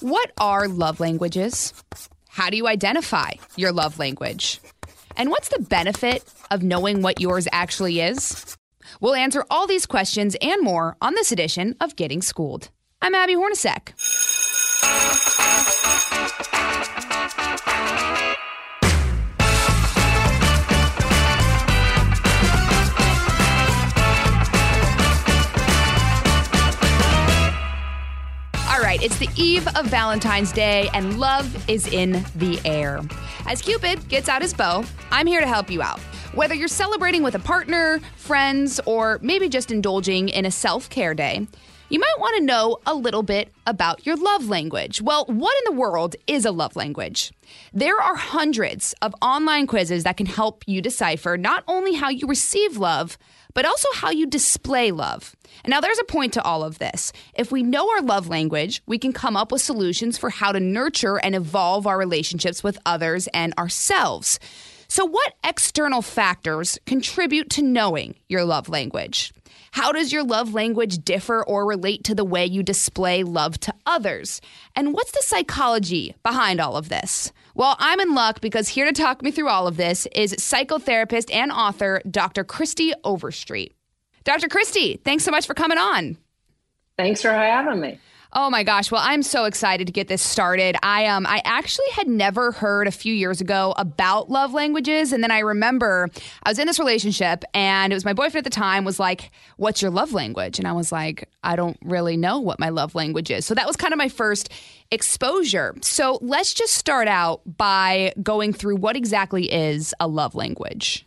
What are love languages? How do you identify your love language? And what's the benefit of knowing what yours actually is? We'll answer all these questions and more on this edition of Getting Schooled. I'm Abby Hornacek. All right, it's the eve of Valentine's Day, and love is in the air. As Cupid gets out his bow, I'm here to help you out. Whether you're celebrating with a partner, friends, or maybe just indulging in a self care day, you might want to know a little bit about your love language. Well, what in the world is a love language? There are hundreds of online quizzes that can help you decipher not only how you receive love, but also how you display love. And now there's a point to all of this. If we know our love language, we can come up with solutions for how to nurture and evolve our relationships with others and ourselves. So, what external factors contribute to knowing your love language? How does your love language differ or relate to the way you display love to others? And what's the psychology behind all of this? Well, I'm in luck because here to talk me through all of this is psychotherapist and author Dr. Christy Overstreet. Dr. Christy, thanks so much for coming on. Thanks for having me. Oh my gosh! Well, I'm so excited to get this started. I um I actually had never heard a few years ago about love languages, and then I remember I was in this relationship, and it was my boyfriend at the time was like, "What's your love language?" And I was like, "I don't really know what my love language is." So that was kind of my first exposure. So let's just start out by going through what exactly is a love language.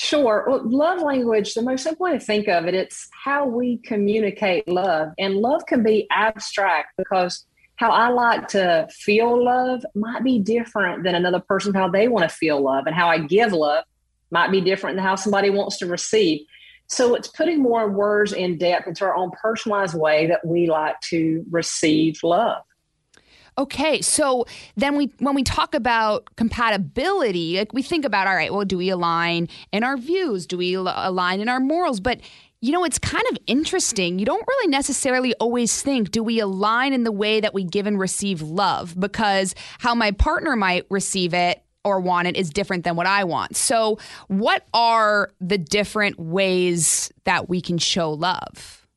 Sure. Well, love language, the most simple way to think of it, it's how we communicate love. And love can be abstract because how I like to feel love might be different than another person, how they want to feel love. And how I give love might be different than how somebody wants to receive. So it's putting more words in depth into our own personalized way that we like to receive love. Okay, so then we when we talk about compatibility, like we think about all right, well, do we align in our views? Do we align in our morals? But you know, it's kind of interesting. You don't really necessarily always think, do we align in the way that we give and receive love? Because how my partner might receive it or want it is different than what I want. So, what are the different ways that we can show love?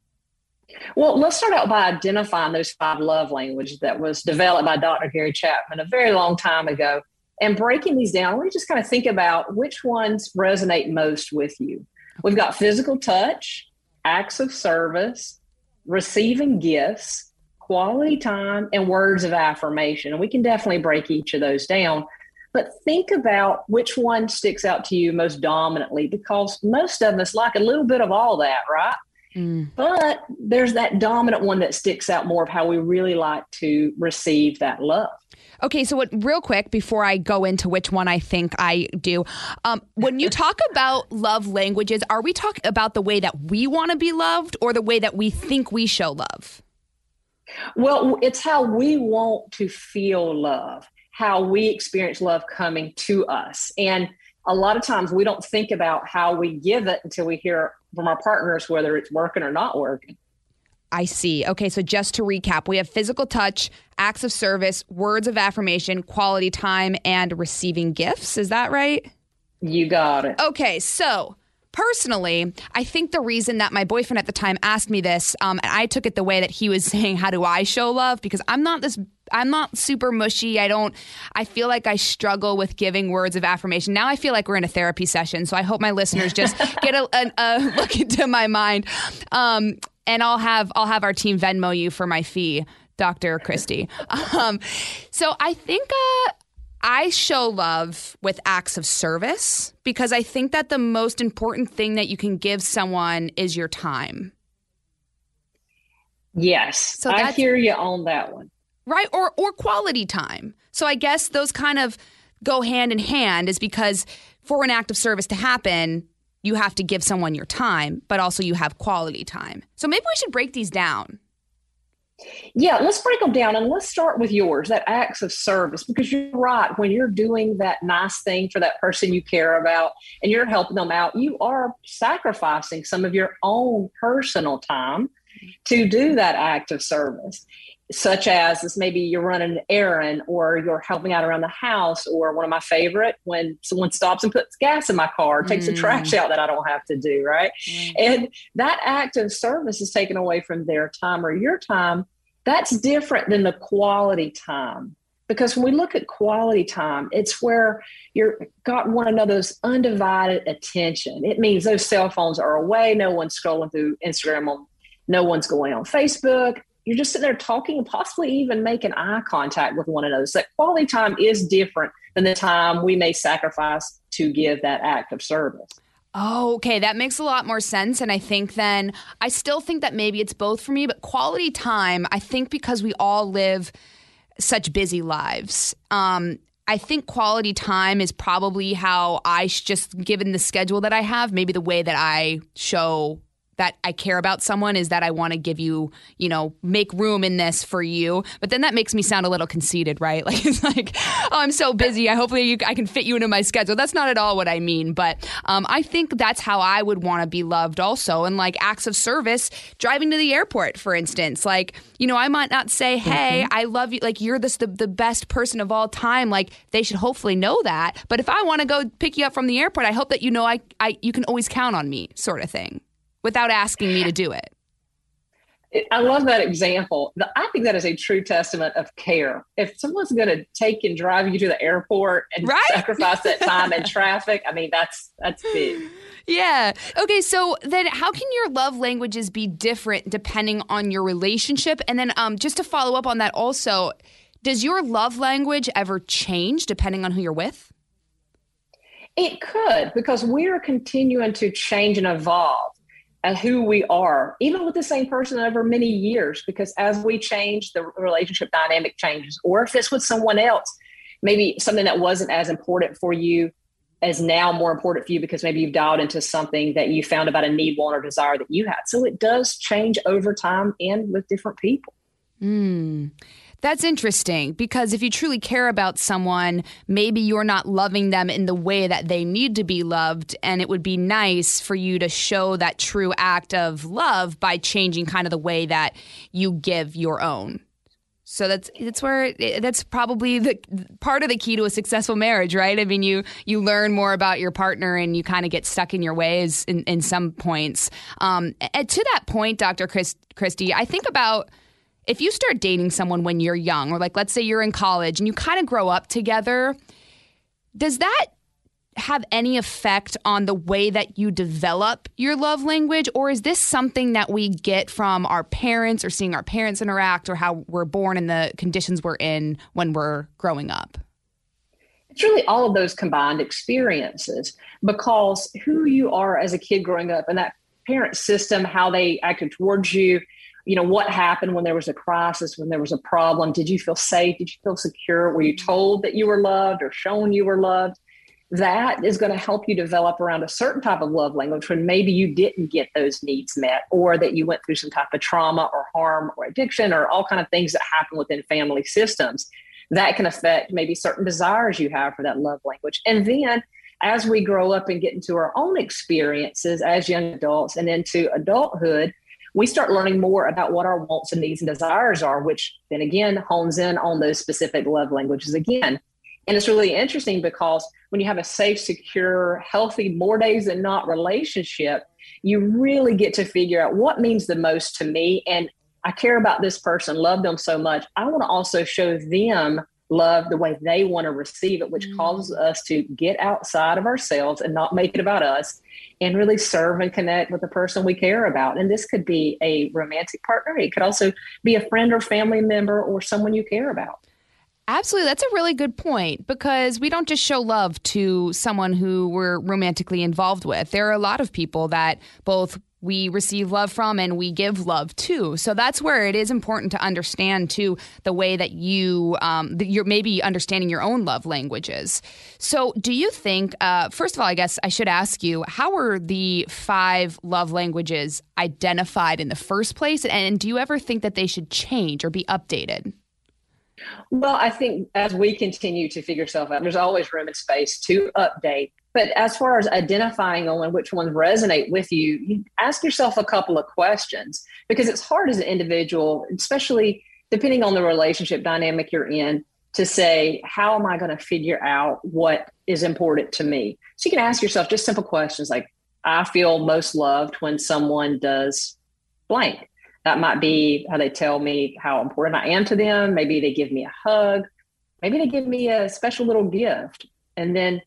Well, let's start out by identifying those five love languages that was developed by Dr. Gary Chapman a very long time ago and breaking these down. We just kind of think about which ones resonate most with you. We've got physical touch, acts of service, receiving gifts, quality time, and words of affirmation. And we can definitely break each of those down. But think about which one sticks out to you most dominantly because most of us like a little bit of all that, right? Mm. But there's that dominant one that sticks out more of how we really like to receive that love. Okay, so what, real quick before I go into which one I think I do, um, when you talk about love languages, are we talking about the way that we want to be loved or the way that we think we show love? Well, it's how we want to feel love, how we experience love coming to us. And a lot of times we don't think about how we give it until we hear from our partners whether it's working or not working. I see. Okay, so just to recap, we have physical touch, acts of service, words of affirmation, quality time, and receiving gifts. Is that right? You got it. Okay, so personally, I think the reason that my boyfriend at the time asked me this, um, and I took it the way that he was saying, "How do I show love?" Because I'm not this I'm not super mushy. I don't, I feel like I struggle with giving words of affirmation. Now I feel like we're in a therapy session. So I hope my listeners just get a, a, a, look into my mind. Um, and I'll have, I'll have our team Venmo you for my fee, Dr. Christy. Um, so I think, uh, I show love with acts of service because I think that the most important thing that you can give someone is your time. Yes, so I hear you on that one. right? Or or quality time. So I guess those kind of go hand in hand is because for an act of service to happen, you have to give someone your time, but also you have quality time. So maybe we should break these down. Yeah, let's break them down and let's start with yours, that acts of service, because you're right. When you're doing that nice thing for that person you care about and you're helping them out, you are sacrificing some of your own personal time to do that act of service such as this maybe you're running an errand or you're helping out around the house or one of my favorite when someone stops and puts gas in my car takes mm. the trash out that i don't have to do right? Mm. and that act of service is taken away from their time or your time. That's different than the quality time. Because when we look at quality time it's where you're got one another's undivided attention. It means those cell phones are away no one's scrolling through instagram on no one's going on facebook you're just sitting there talking and possibly even making eye contact with one another. So that quality time is different than the time we may sacrifice to give that act of service. Oh, okay. That makes a lot more sense. And I think then I still think that maybe it's both for me, but quality time, I think because we all live such busy lives. Um, I think quality time is probably how I just, given the schedule that I have, maybe the way that I show that I care about someone is that I want to give you, you know, make room in this for you. But then that makes me sound a little conceited, right? Like it's like, oh, I'm so busy. I hopefully you, I can fit you into my schedule. That's not at all what I mean. But um, I think that's how I would want to be loved also. And like acts of service, driving to the airport, for instance. Like, you know, I might not say, hey, mm-hmm. I love you. Like you're this the, the best person of all time. Like they should hopefully know that. But if I want to go pick you up from the airport, I hope that you know I, I you can always count on me, sort of thing without asking me to do it. I love that example. I think that is a true testament of care. If someone's going to take and drive you to the airport and right? sacrifice that time and traffic, I mean that's that's big. Yeah. Okay. So then, how can your love languages be different depending on your relationship? And then, um, just to follow up on that, also, does your love language ever change depending on who you're with? It could, because we're continuing to change and evolve and who we are, even with the same person over many years, because as we change, the relationship dynamic changes. Or if it's with someone else, maybe something that wasn't as important for you is now more important for you because maybe you've dialed into something that you found about a need, want, or desire that you had. So it does change over time and with different people. Mm. That's interesting because if you truly care about someone, maybe you're not loving them in the way that they need to be loved. And it would be nice for you to show that true act of love by changing kind of the way that you give your own. So that's that's where that's probably the part of the key to a successful marriage, right? I mean, you you learn more about your partner and you kind of get stuck in your ways in, in some points. Um, and to that point, Dr. Chris, Christy, I think about if you start dating someone when you're young, or like let's say you're in college and you kind of grow up together, does that have any effect on the way that you develop your love language? Or is this something that we get from our parents or seeing our parents interact or how we're born and the conditions we're in when we're growing up? It's really all of those combined experiences because who you are as a kid growing up and that parent system, how they acted towards you, you know what happened when there was a crisis when there was a problem? Did you feel safe? Did you feel secure? Were you mm-hmm. told that you were loved or shown you were loved? That is going to help you develop around a certain type of love language when maybe you didn't get those needs met or that you went through some type of trauma or harm or addiction or all kind of things that happen within family systems that can affect maybe certain desires you have for that love language. And then as we grow up and get into our own experiences as young adults and into adulthood we start learning more about what our wants and needs and desires are, which then again hones in on those specific love languages again. And it's really interesting because when you have a safe, secure, healthy, more days than not relationship, you really get to figure out what means the most to me. And I care about this person, love them so much. I want to also show them love the way they want to receive it, which mm-hmm. causes us to get outside of ourselves and not make it about us and really serve and connect with the person we care about. And this could be a romantic partner, it could also be a friend or family member or someone you care about. Absolutely. That's a really good point because we don't just show love to someone who we're romantically involved with. There are a lot of people that both we receive love from and we give love to. So that's where it is important to understand too the way that you um, you're maybe understanding your own love languages. So do you think? Uh, first of all, I guess I should ask you how were the five love languages identified in the first place, and do you ever think that they should change or be updated? Well, I think as we continue to figure stuff out, there's always room and space to update. But as far as identifying on which ones resonate with you, you ask yourself a couple of questions because it's hard as an individual, especially depending on the relationship dynamic you're in, to say, how am I going to figure out what is important to me? So you can ask yourself just simple questions like, I feel most loved when someone does blank. That might be how they tell me how important I am to them. Maybe they give me a hug. Maybe they give me a special little gift. And then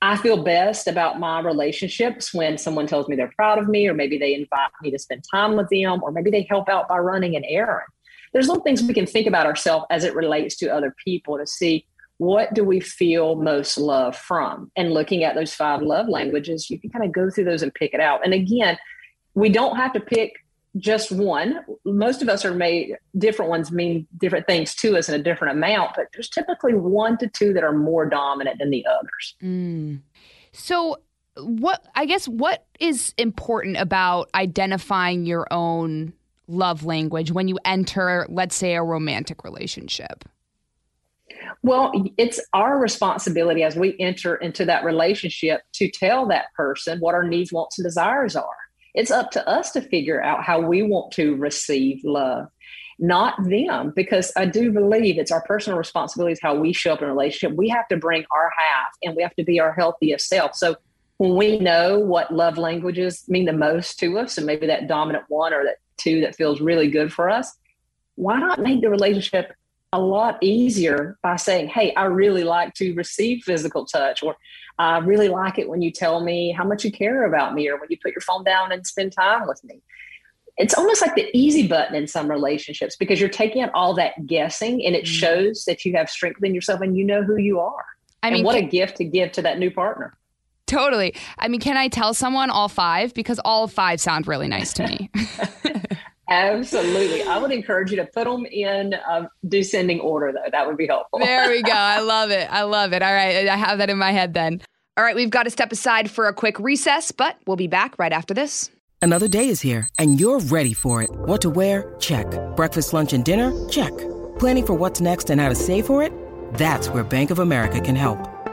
I feel best about my relationships when someone tells me they're proud of me, or maybe they invite me to spend time with them, or maybe they help out by running an errand. There's little things we can think about ourselves as it relates to other people to see what do we feel most love from. And looking at those five love languages, you can kind of go through those and pick it out. And again, we don't have to pick just one. Most of us are made different ones mean different things to us in a different amount, but there's typically one to two that are more dominant than the others. Mm. So, what I guess what is important about identifying your own love language when you enter, let's say, a romantic relationship? Well, it's our responsibility as we enter into that relationship to tell that person what our needs, wants, and desires are. It's up to us to figure out how we want to receive love, not them, because I do believe it's our personal responsibility how we show up in a relationship. We have to bring our half and we have to be our healthiest self. So when we know what love languages mean the most to us, and maybe that dominant one or that two that feels really good for us, why not make the relationship a lot easier by saying, Hey, I really like to receive physical touch, or I really like it when you tell me how much you care about me or when you put your phone down and spend time with me. It's almost like the easy button in some relationships because you're taking out all that guessing and it mm-hmm. shows that you have strength in yourself and you know who you are. I mean, and what a gift to give to that new partner. Totally. I mean, can I tell someone all five? Because all five sound really nice to me. Absolutely. I would encourage you to put them in um, descending order, though. That would be helpful. there we go. I love it. I love it. All right. I have that in my head then. All right. We've got to step aside for a quick recess, but we'll be back right after this. Another day is here, and you're ready for it. What to wear? Check. Breakfast, lunch, and dinner? Check. Planning for what's next and how to save for it? That's where Bank of America can help.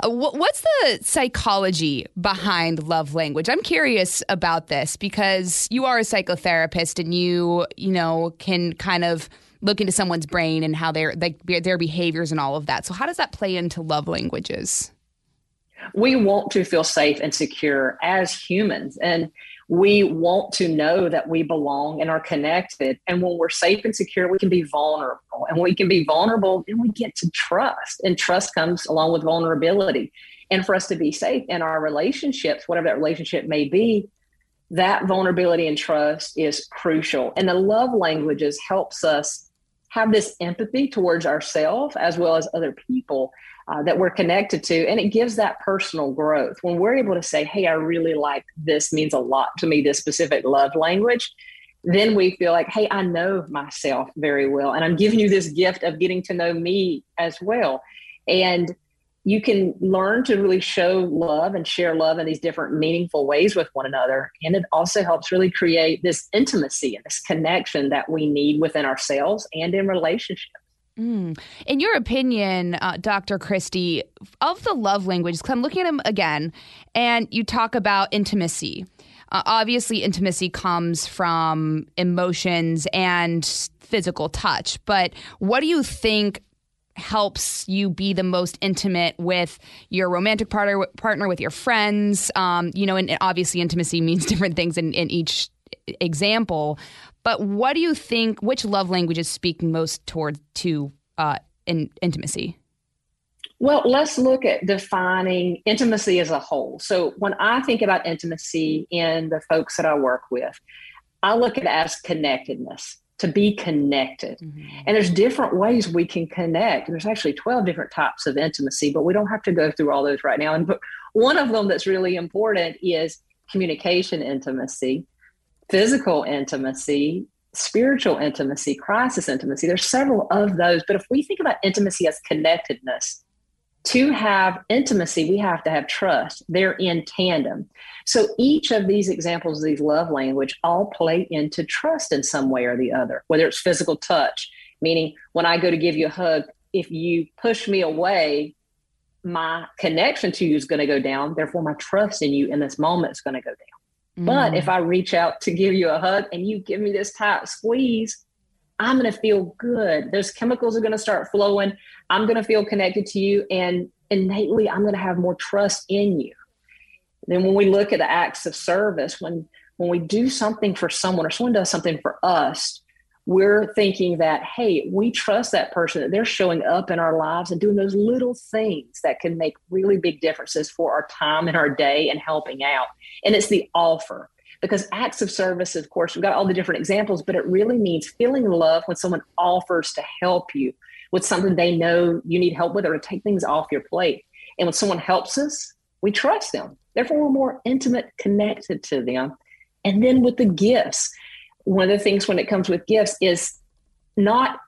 Uh, what's the psychology behind love language? I'm curious about this because you are a psychotherapist and you, you know, can kind of – look into someone's brain and how their like their behaviors and all of that. So how does that play into love languages? We want to feel safe and secure as humans and we want to know that we belong and are connected. And when we're safe and secure, we can be vulnerable. And we can be vulnerable, and we get to trust. And trust comes along with vulnerability. And for us to be safe in our relationships, whatever that relationship may be, that vulnerability and trust is crucial. And the love languages helps us have this empathy towards ourselves as well as other people uh, that we're connected to. And it gives that personal growth. When we're able to say, hey, I really like this, means a lot to me, this specific love language, then we feel like, hey, I know myself very well. And I'm giving you this gift of getting to know me as well. And you can learn to really show love and share love in these different meaningful ways with one another. And it also helps really create this intimacy and this connection that we need within ourselves and in relationships. Mm. In your opinion, uh, Dr. Christy, of the love languages, because I'm looking at them again, and you talk about intimacy. Uh, obviously, intimacy comes from emotions and physical touch, but what do you think helps you be the most intimate with your romantic partner, partner with your friends. Um, you know, and obviously intimacy means different things in, in each example. But what do you think? Which love languages speak most toward to uh, in, intimacy? Well, let's look at defining intimacy as a whole. So, when I think about intimacy in the folks that I work with, I look at it as connectedness, to be connected. Mm-hmm. And there's different ways we can connect. There's actually 12 different types of intimacy, but we don't have to go through all those right now. And one of them that's really important is communication intimacy, physical intimacy, spiritual intimacy, crisis intimacy. There's several of those, but if we think about intimacy as connectedness, to have intimacy, we have to have trust. They're in tandem. So each of these examples these love language all play into trust in some way or the other, whether it's physical touch, meaning when I go to give you a hug, if you push me away, my connection to you is going to go down. Therefore, my trust in you in this moment is going to go down. Mm. But if I reach out to give you a hug and you give me this tight squeeze, I'm going to feel good. Those chemicals are going to start flowing. I'm going to feel connected to you. And innately, I'm going to have more trust in you. Then, when we look at the acts of service, when when we do something for someone or someone does something for us, we're thinking that, hey, we trust that person, that they're showing up in our lives and doing those little things that can make really big differences for our time and our day and helping out. And it's the offer because acts of service, of course, we've got all the different examples, but it really means feeling love when someone offers to help you with something they know you need help with or to take things off your plate. And when someone helps us, we trust them. Therefore, we're more intimate, connected to them. And then with the gifts, one of the things when it comes with gifts is not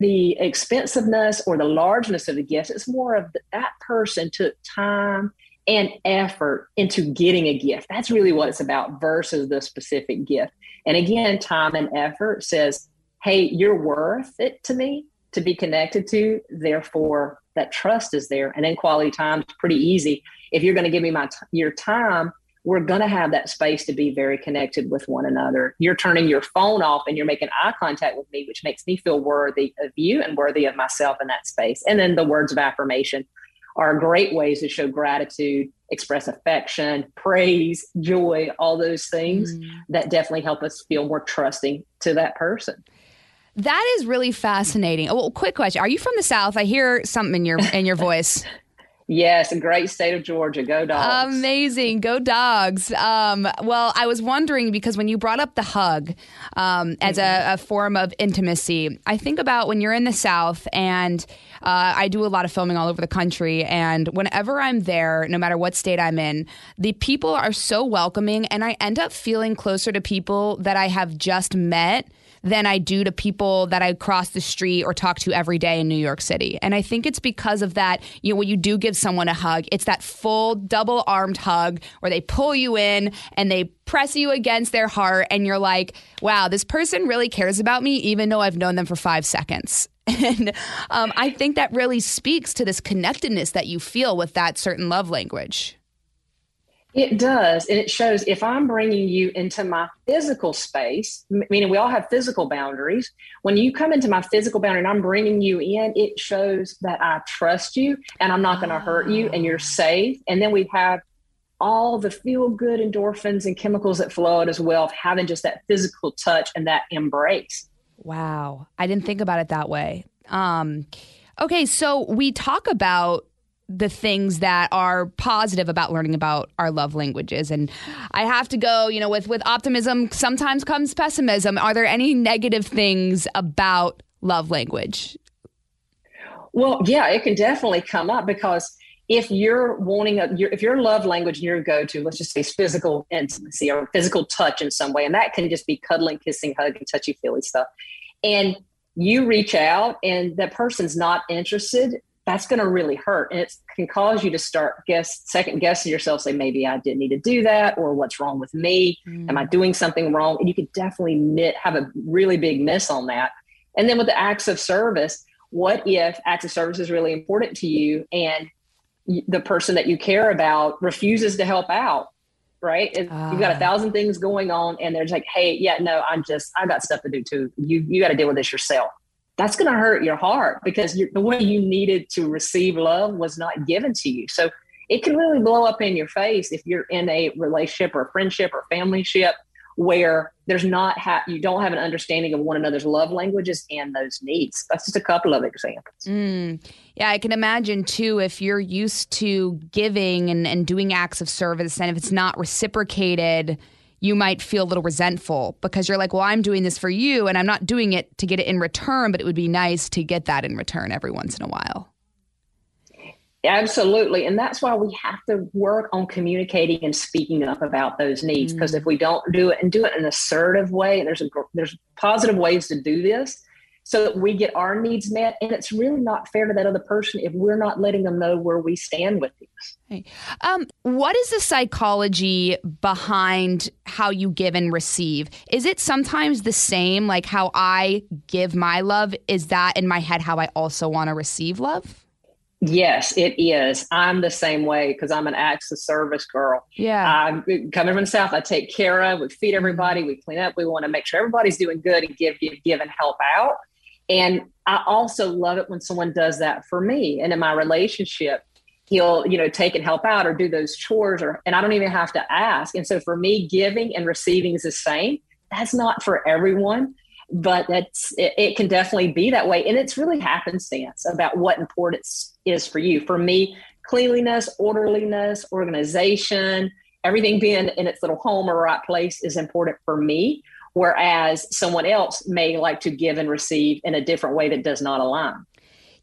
the expensiveness or the largeness of the gifts. It's more of that person took time and effort into getting a gift. That's really what it's about versus the specific gift. And again, time and effort says, hey, you're worth it to me to be connected to. Therefore, that trust is there. And then quality time is pretty easy. If you're going to give me my t- your time, we're going to have that space to be very connected with one another. You're turning your phone off and you're making eye contact with me, which makes me feel worthy of you and worthy of myself in that space. And then the words of affirmation are great ways to show gratitude, express affection, praise, joy, all those things mm. that definitely help us feel more trusting to that person. That is really fascinating. Oh, well, quick question: Are you from the South? I hear something in your in your voice. Yes, a great state of Georgia. Go dogs. Amazing. Go dogs. Um, well, I was wondering because when you brought up the hug um, as mm-hmm. a, a, form of intimacy, I think about when you're in the South, and uh, I do a lot of filming all over the country. And whenever I'm there, no matter what state I'm in, the people are so welcoming, and I end up feeling closer to people that I have just met than I do to people that I cross the street or talk to every day in New York City. And I think it's because of that, you know, when you do give someone a hug, it's that full double armed hug where they pull you in and they press you against their heart and you're like, wow, this person really cares about me, even though I've known them for five seconds. And um, I think that really speaks to this connectedness that you feel with that certain love language. It does. And it shows if I'm bringing you into my physical space, meaning we all have physical boundaries. When you come into my physical boundary and I'm bringing you in, it shows that I trust you and I'm not going to hurt you and you're safe. And then we have all the feel good endorphins and chemicals that flow out as well of having just that physical touch and that embrace. Wow. I didn't think about it that way. Um, okay. So we talk about the things that are positive about learning about our love languages. And i have to go you know with with optimism sometimes comes pessimism. Are there any negative things about love language? Well yeah it can definitely come up because if you're wanting a your, if your love language and your go-to let's just say physical intimacy or physical touch in some way and that can just be cuddling kissing hugging touchy feely stuff and you reach out and that person's not interested that's going to really hurt and it can cause you to start guess second guessing yourself say maybe i didn't need to do that or what's wrong with me mm. am i doing something wrong and you could definitely have a really big miss on that and then with the acts of service what if acts of service is really important to you and the person that you care about refuses to help out right uh. you've got a ah. thousand things going on and they're like hey yeah no i'm just i got stuff to do too you you got to deal with this yourself that's going to hurt your heart because the way you needed to receive love was not given to you. So it can really blow up in your face if you're in a relationship or a friendship or family ship where there's not ha- you don't have an understanding of one another's love languages and those needs. That's just a couple of examples. Mm. Yeah, I can imagine too if you're used to giving and, and doing acts of service, and if it's not reciprocated, you might feel a little resentful because you're like, well, I'm doing this for you and I'm not doing it to get it in return, but it would be nice to get that in return every once in a while. Absolutely. And that's why we have to work on communicating and speaking up about those needs. Because mm. if we don't do it and do it in an assertive way, and there's a, there's positive ways to do this so that we get our needs met. And it's really not fair to that other person if we're not letting them know where we stand with these. Um, what is the psychology behind how you give and receive? Is it sometimes the same, like how I give my love? Is that in my head how I also want to receive love? Yes, it is. I'm the same way because I'm an acts of service girl. Yeah. I'm coming from the South. I take care of, we feed everybody, we clean up, we want to make sure everybody's doing good and give, give, give and help out. And I also love it when someone does that for me. And in my relationship, he'll, you know, take and help out or do those chores or and I don't even have to ask. And so for me, giving and receiving is the same. That's not for everyone but that's it, it, can definitely be that way and it's really happenstance about what importance is for you for me cleanliness orderliness organization everything being in its little home or right place is important for me whereas someone else may like to give and receive in a different way that does not align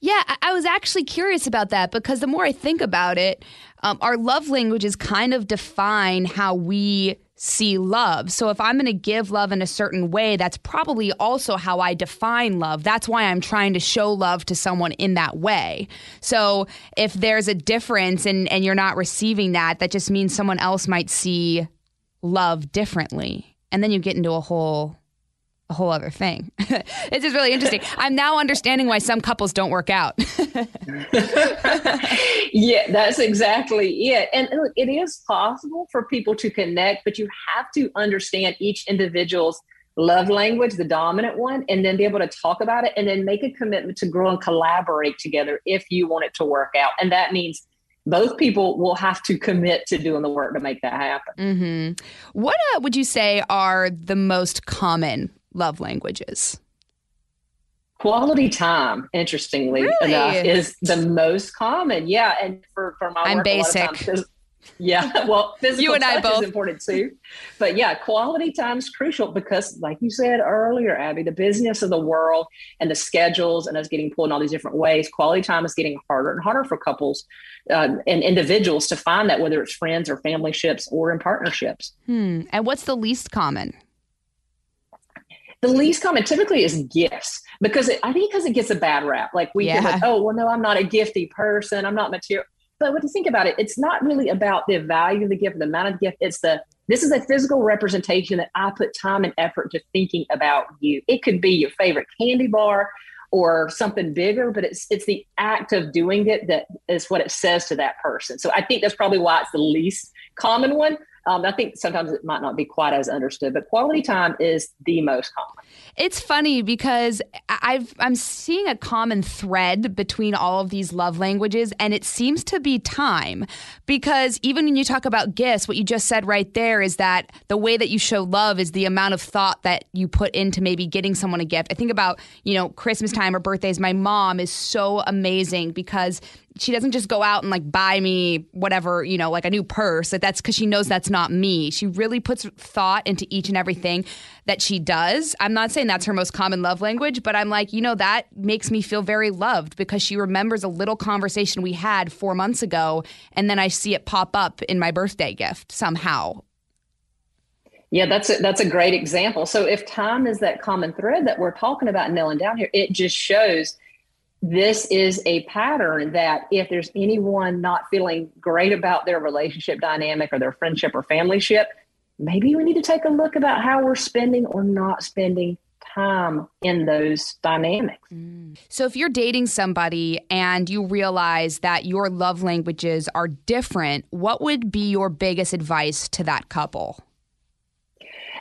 yeah, I was actually curious about that because the more I think about it, um, our love languages kind of define how we see love. So if I'm going to give love in a certain way, that's probably also how I define love. That's why I'm trying to show love to someone in that way. So if there's a difference and and you're not receiving that, that just means someone else might see love differently. And then you get into a whole a whole other thing. it's just really interesting. I'm now understanding why some couples don't work out. yeah, that's exactly it. And it is possible for people to connect, but you have to understand each individual's love language, the dominant one, and then be able to talk about it and then make a commitment to grow and collaborate together if you want it to work out. And that means both people will have to commit to doing the work to make that happen. Mm-hmm. What uh, would you say are the most common love languages? Quality time, interestingly really? enough, is the most common. Yeah, and for for my I'm work, basic. Yeah, well, physical you and I both. is important too. But yeah, quality time is crucial because, like you said earlier, Abby, the business of the world and the schedules and us getting pulled in all these different ways, quality time is getting harder and harder for couples um, and individuals to find that, whether it's friends or family ships or in partnerships. Hmm. And what's the least common? The least common typically is gifts because it, I think because it gets a bad rap. Like we yeah. like, oh, well, no, I'm not a gifty person. I'm not material. But when you think about it, it's not really about the value of the gift, the amount of the gift. It's the this is a physical representation that I put time and effort to thinking about you. It could be your favorite candy bar or something bigger, but it's it's the act of doing it that is what it says to that person. So I think that's probably why it's the least common one. Um, I think sometimes it might not be quite as understood, but quality time is the most common. It's funny because I've I'm seeing a common thread between all of these love languages, and it seems to be time. Because even when you talk about gifts, what you just said right there is that the way that you show love is the amount of thought that you put into maybe getting someone a gift. I think about you know Christmas time or birthdays. My mom is so amazing because she doesn't just go out and like buy me whatever, you know, like a new purse. That that's because she knows that's not me. She really puts thought into each and everything that she does. I'm not saying that's her most common love language, but I'm like, you know, that makes me feel very loved because she remembers a little conversation we had four months ago, and then I see it pop up in my birthday gift somehow. Yeah, that's a, that's a great example. So if time is that common thread that we're talking about nailing down here, it just shows this is a pattern that if there's anyone not feeling great about their relationship dynamic or their friendship or family ship, maybe we need to take a look about how we're spending or not spending time in those dynamics. Mm. So if you're dating somebody and you realize that your love languages are different, what would be your biggest advice to that couple?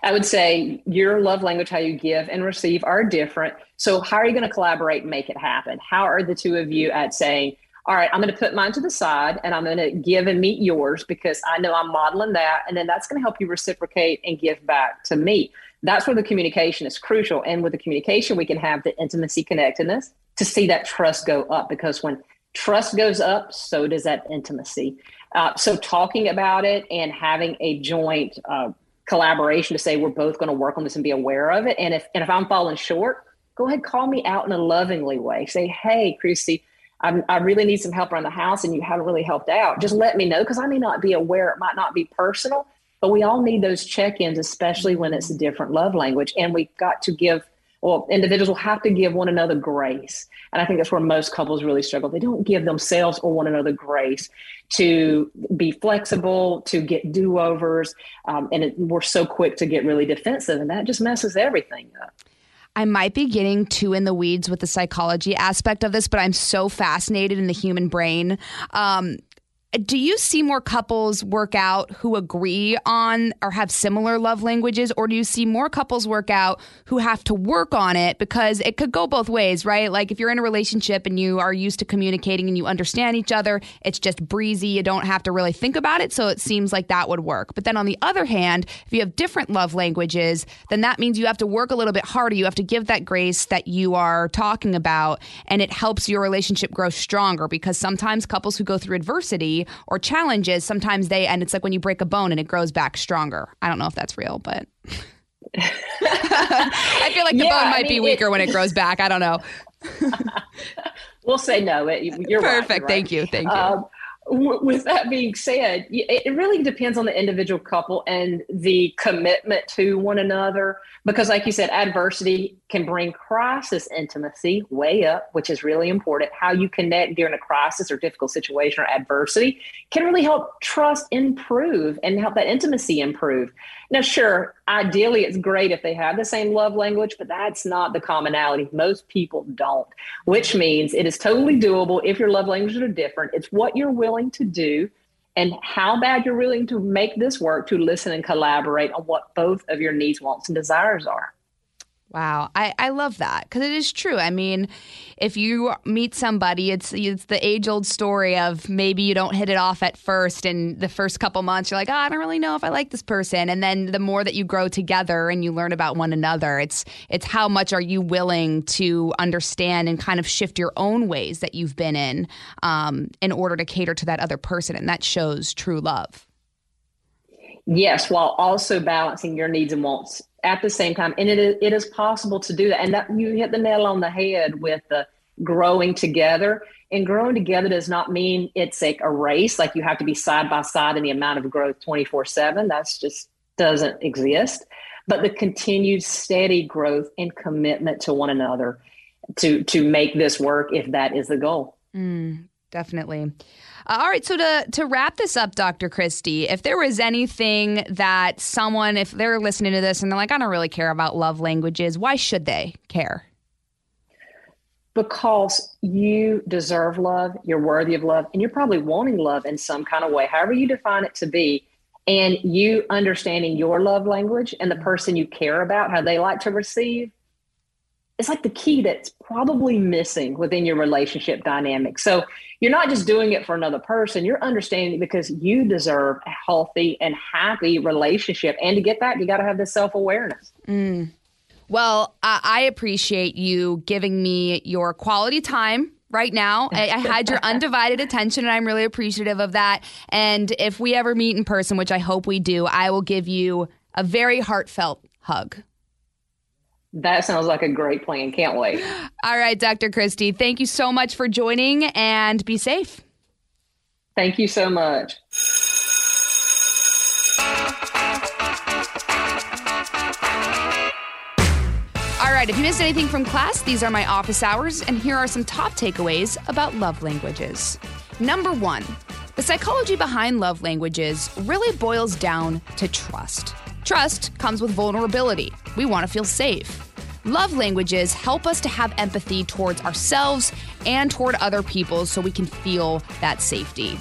I would say your love language, how you give and receive, are different. So, how are you going to collaborate and make it happen? How are the two of you at saying, all right, I'm going to put mine to the side and I'm going to give and meet yours because I know I'm modeling that. And then that's going to help you reciprocate and give back to me. That's where the communication is crucial. And with the communication, we can have the intimacy connectedness to see that trust go up because when trust goes up, so does that intimacy. Uh, so talking about it and having a joint uh, collaboration to say we're both going to work on this and be aware of it. And if and if I'm falling short, go ahead call me out in a lovingly way. Say, hey, Christy, I'm, i really need some help around the house, and you haven't really helped out. Just let me know because I may not be aware. It might not be personal, but we all need those check-ins, especially when it's a different love language, and we've got to give well, individuals will have to give one another grace. And I think that's where most couples really struggle. They don't give themselves or one another grace to be flexible, to get do overs. Um, and it, we're so quick to get really defensive, and that just messes everything up. I might be getting too in the weeds with the psychology aspect of this, but I'm so fascinated in the human brain. Um, do you see more couples work out who agree on or have similar love languages or do you see more couples work out who have to work on it? Because it could go both ways right? Like if you're in a relationship and you are used to communicating and you understand each other it's just breezy. You don't have to really think about it. So it seems like that would work. But then on the other hand if you have different love languages then that means you have to work a little bit harder. You have to give that grace that you are talking about and it helps your relationship grow stronger. Because sometimes couples who go through adversity or challenges, sometimes they, and it's like when you break a bone and it grows back stronger. I don't know if that's real, but. I feel like the yeah, bone might I mean, be weaker it, when it grows back. I don't know. we'll say no. It, you're perfect. Right, you're Thank you. Thank you. Um, with that being said, it really depends on the individual couple and the commitment to one another. Because, like you said, adversity can bring crisis intimacy way up, which is really important. How you connect during a crisis or difficult situation or adversity can really help trust improve and help that intimacy improve. Now, sure, ideally it's great if they have the same love language, but that's not the commonality. Most people don't, which means it is totally doable if your love languages are different. It's what you're willing to do and how bad you're willing to make this work to listen and collaborate on what both of your needs, wants, and desires are. Wow, I, I love that because it is true. I mean, if you meet somebody, it's it's the age old story of maybe you don't hit it off at first, and the first couple months you're like, oh, I don't really know if I like this person, and then the more that you grow together and you learn about one another, it's it's how much are you willing to understand and kind of shift your own ways that you've been in, um, in order to cater to that other person, and that shows true love. Yes, while also balancing your needs and wants at the same time. And it is, it is possible to do that. And that you hit the nail on the head with the growing together. And growing together does not mean it's like a race, like you have to be side by side in the amount of growth 24 7. That's just doesn't exist. But the continued steady growth and commitment to one another to to make this work if that is the goal. Mm, definitely. Uh, all right, so to to wrap this up, Dr. Christy, if there was anything that someone, if they're listening to this and they're like, I don't really care about love languages, why should they care? Because you deserve love, you're worthy of love, and you're probably wanting love in some kind of way, however you define it to be. And you understanding your love language and the person you care about, how they like to receive, it's like the key that's probably missing within your relationship dynamic. So you're not just doing it for another person, you're understanding because you deserve a healthy and happy relationship. And to get that, you got to have this self awareness. Mm. Well, I appreciate you giving me your quality time right now. I, I, had your undivided attention, and I'm really appreciative of that. And if we ever meet in person, which I hope we do, I will give you a very heartfelt hug. That sounds like a great plan. Can't wait. All right, Dr. Christy, thank you so much for joining and be safe. Thank you so much. All right, if you missed anything from class, these are my office hours, and here are some top takeaways about love languages. Number one, the psychology behind love languages really boils down to trust. Trust comes with vulnerability. We want to feel safe. Love languages help us to have empathy towards ourselves and toward other people so we can feel that safety.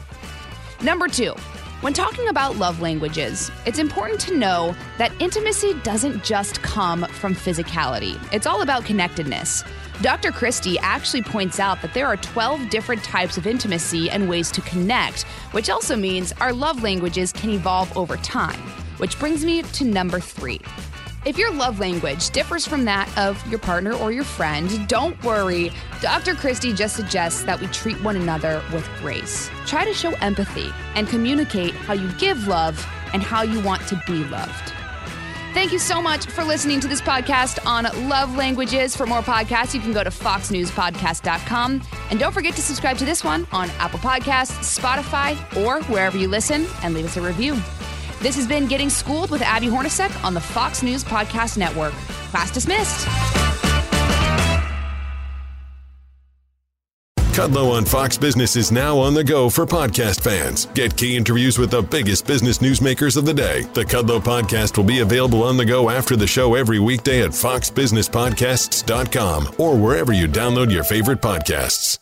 Number two, When talking about love languages, it's important to know that intimacy doesn't just come from physicality, it's all about connectedness. Dr. Christy actually points out that there are 12 different types of intimacy and ways to connect, which also means our love languages can evolve over time. Which brings me to number three. If your love language differs from that of your partner or your friend, don't worry. Dr. Christy just suggests that we treat one another with grace. Try to show empathy and communicate how you give love and how you want to be loved. Thank you so much for listening to this podcast on love languages. For more podcasts, you can go to foxnewspodcast.com. And don't forget to subscribe to this one on Apple Podcasts, Spotify, or wherever you listen and leave us a review. This has been Getting Schooled with Abby Hornacek on the Fox News Podcast Network. Class dismissed. Kudlow on Fox Business is now on the go for podcast fans. Get key interviews with the biggest business newsmakers of the day. The Kudlow podcast will be available on the go after the show every weekday at foxbusinesspodcasts.com or wherever you download your favorite podcasts.